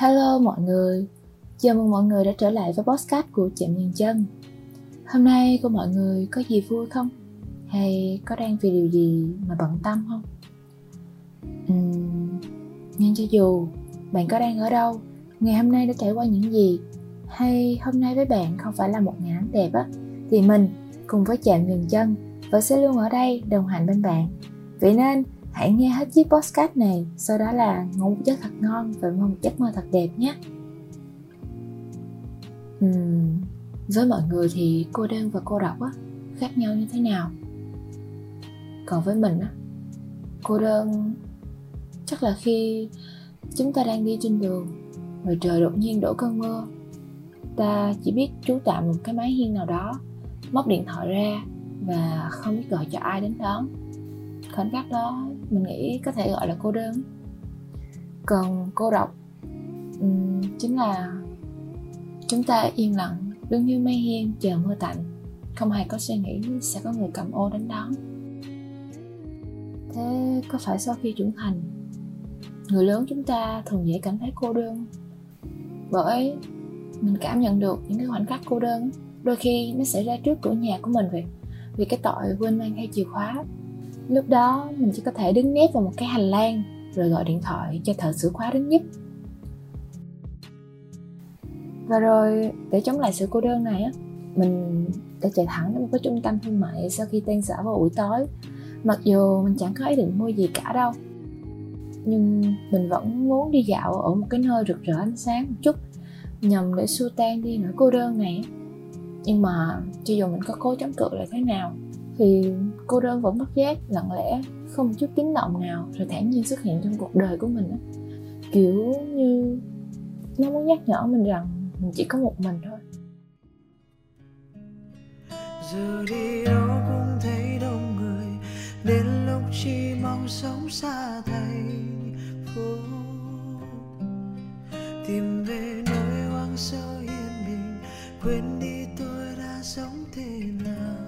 Hello mọi người, chào mừng mọi người đã trở lại với podcast của Chạm Nhân Chân. Hôm nay của mọi người có gì vui không? Hay có đang vì điều gì mà bận tâm không? Uhm, nhưng cho dù bạn có đang ở đâu, ngày hôm nay đã trải qua những gì? Hay hôm nay với bạn không phải là một ngày nắng đẹp á? Thì mình cùng với Chạm Nhân Chân vẫn sẽ luôn ở đây đồng hành bên bạn. Vậy nên hãy nghe hết chiếc podcast này sau đó là ngủ một giấc thật ngon và mơ một giấc mơ thật đẹp nhé. Uhm, với mọi người thì cô đơn và cô độc á khác nhau như thế nào? Còn với mình á cô đơn chắc là khi chúng ta đang đi trên đường rồi trời đột nhiên đổ cơn mưa ta chỉ biết trú tạm một cái mái hiên nào đó móc điện thoại ra và không biết gọi cho ai đến đón khoảnh khắc đó mình nghĩ có thể gọi là cô đơn. Còn cô độc um, chính là chúng ta yên lặng đứng như mây hiên chờ mưa tạnh. Không hề có suy nghĩ sẽ có người cầm ô đến đón thế có phải sau khi trưởng thành người lớn chúng ta thường dễ cảm thấy cô đơn? Bởi mình cảm nhận được những cái khoảnh khắc cô đơn đôi khi nó xảy ra trước cửa nhà của mình vậy. Vì cái tội quên mang theo chìa khóa lúc đó, mình chỉ có thể đứng nép vào một cái hành lang, rồi gọi điện thoại cho thợ sửa khóa đến giúp và rồi, để chống lại sự cô đơn này á, mình đã chạy thẳng đến một cái trung tâm thương mại sau khi tan sở vào buổi tối. Mặc dù mình chẳng có ý định mua gì cả đâu, nhưng mình vẫn muốn đi dạo ở một cái nơi rực rỡ ánh sáng một chút, nhằm để xua tan đi nỗi cô đơn này. Nhưng mà cho dù mình có cố chống cự lại thế nào thì cô đơn vẫn bất giác, lặng lẽ, không chút tiếng động nào, rồi thản nhiên xuất hiện trong cuộc đời của mình kiểu như nó muốn nhắc nhở mình rằng mình chỉ có một mình thôi. Giờ đi đâu cũng thấy đông người, đến lúc chỉ mong sống xa thành phố tìm về nơi hoang sơ yên bình, quên đi tôi đã sống thế nào.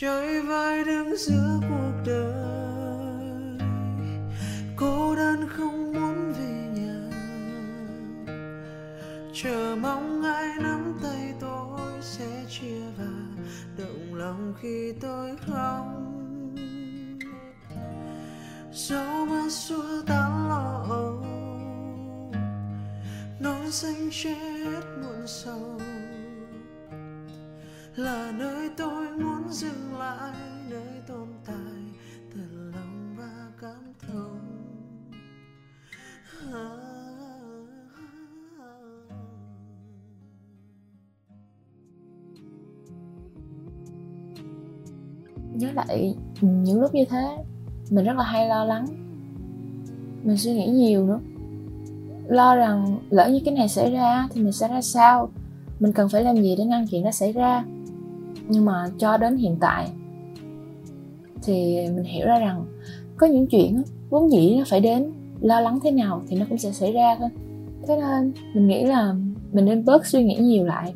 Trôi vai đứng giữa cuộc đời. Cô đơn không muốn về nhà. Chờ mong ai nắm tay tôi sẽ chia và động lòng khi tôi khóc Dẫu mưa xua tan lo âu. Nỗi xanh chết muộn sầu là nơi tôi muốn dừng lại, nơi tồn tại thật lòng và cảm thông. À, Nhớ lại, những lúc như thế, mình rất là hay lo lắng. Mình suy nghĩ nhiều nữa. Lo rằng lỡ như cái này xảy ra thì mình sẽ ra sao? Mình cần phải làm gì để ngăn chuyện nó xảy ra? Nhưng mà cho đến hiện tại thì mình hiểu ra rằng có những chuyện vốn dĩ nó phải đến, lo lắng thế nào thì nó cũng sẽ xảy ra thôi. Thế nên mình nghĩ là mình nên bớt suy nghĩ nhiều lại.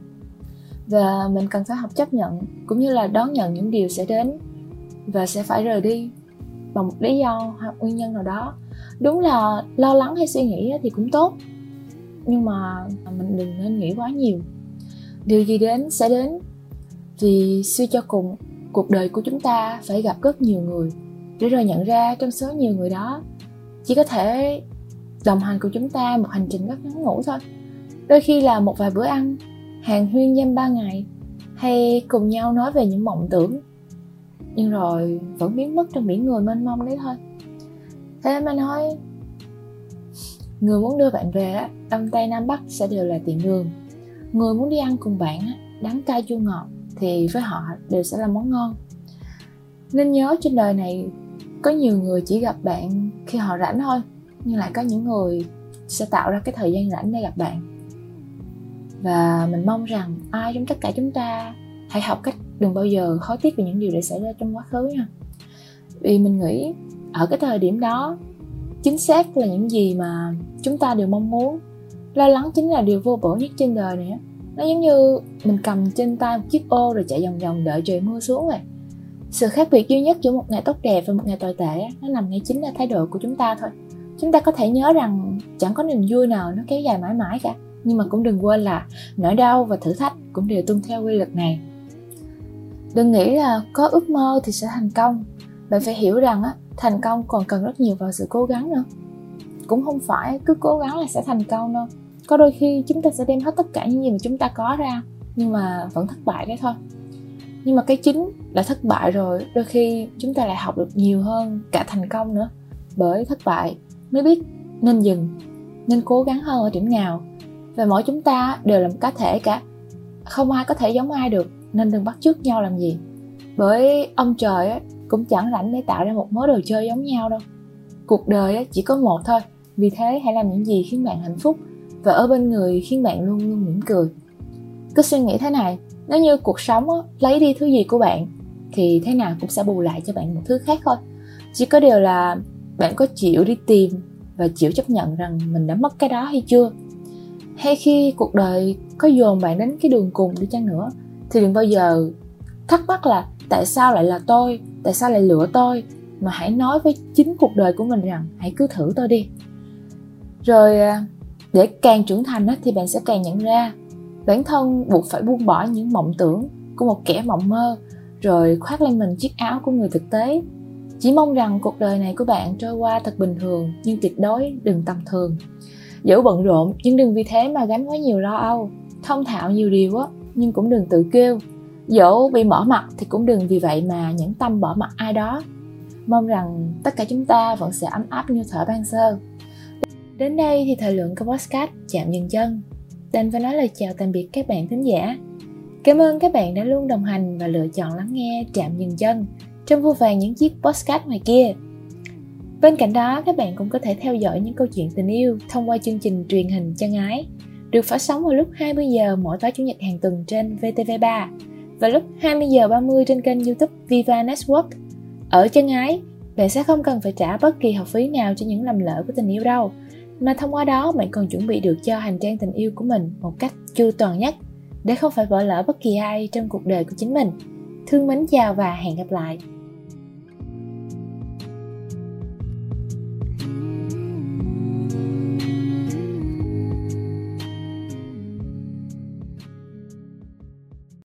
Và mình cần phải học chấp nhận, cũng như là đón nhận những điều sẽ đến và sẽ phải rời đi bằng một lý do hoặc nguyên nhân nào đó. Đúng là lo lắng hay suy nghĩ thì cũng tốt, nhưng mà mình đừng nên nghĩ quá nhiều. Điều gì đến sẽ đến vì suy cho cùng, cuộc đời của chúng ta phải gặp rất nhiều người để rồi nhận ra trong số nhiều người đó, chỉ có thể đồng hành cùng chúng ta một hành trình rất ngắn ngủi thôi. Đôi khi là một vài bữa ăn, hàng huyên dăm ba ngày, hay cùng nhau nói về những mộng tưởng. Nhưng rồi vẫn biến mất trong biển người mênh mông đấy thôi. Thế mà nói, người muốn đưa bạn về đông tây nam bắc sẽ đều là tiện đường. Người muốn đi ăn cùng bạn đắng cay chua ngọt thì với họ đều sẽ là món ngon. Nên nhớ trên đời này có nhiều người chỉ gặp bạn khi họ rảnh thôi, nhưng lại có những người sẽ tạo ra cái thời gian rảnh để gặp bạn. Và mình mong rằng ai trong tất cả chúng ta hãy học cách đừng bao giờ hối tiếc về những điều đã xảy ra trong quá khứ nha. Vì mình nghĩ ở cái thời điểm đó, chính xác là những gì mà chúng ta đều mong muốn, lo lắng chính là điều vô bổ nhất trên đời này nó giống như mình cầm trên tay một chiếc ô rồi chạy vòng vòng đợi trời mưa xuống vậy sự khác biệt duy nhất giữa một ngày tốt đẹp và một ngày tồi tệ nó nằm ngay chính là thái độ của chúng ta thôi. Chúng ta có thể nhớ rằng chẳng có niềm vui nào nó kéo dài mãi mãi cả, nhưng mà cũng đừng quên là nỗi đau và thử thách cũng đều tuân theo quy luật này. Đừng nghĩ là có ước mơ thì sẽ thành công. Bạn phải hiểu rằng á, thành công còn cần rất nhiều vào sự cố gắng nữa. Cũng không phải cứ cố gắng là sẽ thành công đâu có đôi khi chúng ta sẽ đem hết tất cả những gì mà chúng ta có ra, nhưng mà vẫn thất bại cái thôi. Nhưng mà cái chính là thất bại rồi, đôi khi chúng ta lại học được nhiều hơn cả thành công nữa. Bởi thất bại mới biết nên dừng, nên cố gắng hơn ở điểm nào. Và mỗi chúng ta đều là một cá thể cả. Không ai có thể giống ai được, nên đừng bắt chước nhau làm gì. Bởi ông trời cũng chẳng rảnh để tạo ra một mớ đồ chơi giống nhau đâu. Cuộc đời chỉ có một thôi. Vì thế hãy làm những gì khiến bạn hạnh phúc và ở bên người khiến bạn luôn luôn mỉm cười. Cứ suy nghĩ thế này, nếu như cuộc sống lấy đi thứ gì của bạn, thì thế nào cũng sẽ bù lại cho bạn một thứ khác thôi. Chỉ có điều là bạn có chịu đi tìm và chịu chấp nhận rằng mình đã mất cái đó hay chưa? Hay khi cuộc đời có dồn bạn đến cái đường cùng đi chăng nữa, thì đừng bao giờ thắc mắc là tại sao lại là tôi, tại sao lại lựa tôi, mà hãy nói với chính cuộc đời của mình rằng hãy cứ thử tôi đi. Rồi à, để càng trưởng thành thì bạn sẽ càng nhận ra bản thân buộc phải buông bỏ những mộng tưởng của một kẻ mộng mơ, rồi khoác lên mình chiếc áo của người thực tế. Chỉ mong rằng cuộc đời này của bạn trôi qua thật bình thường, nhưng tuyệt đối đừng tầm thường. Dẫu bận rộn, nhưng đừng vì thế mà gánh quá nhiều lo âu, thông thạo nhiều điều á, nhưng cũng đừng tự kêu. Dẫu bị bỏ mặt thì cũng đừng vì vậy mà nhẫn tâm bỏ mặt ai đó. Mong rằng tất cả chúng ta vẫn sẽ ấm áp như thở ban sơ đến đây thì thời lượng của podcast chạm dừng chân. Đành phải nói lời chào tạm biệt các bạn thính giả. Cảm ơn các bạn đã luôn đồng hành và lựa chọn lắng nghe chạm dừng chân trong vô vàng những chiếc podcast ngoài kia. Bên cạnh đó các bạn cũng có thể theo dõi những câu chuyện tình yêu thông qua chương trình truyền hình chân ái được phát sóng vào lúc 20 giờ mỗi tối chủ nhật hàng tuần trên VTV3 và lúc 20 giờ 30 trên kênh YouTube Viva Network. Ở chân ái, bạn sẽ không cần phải trả bất kỳ học phí nào cho những lầm lỡ của tình yêu đâu, mà thông qua đó, bạn còn chuẩn bị được cho hành trang tình yêu của mình một cách chu toàn nhất, để không phải bỏ lỡ bất kỳ ai trong cuộc đời của chính mình. Thương mến, chào và hẹn gặp lại.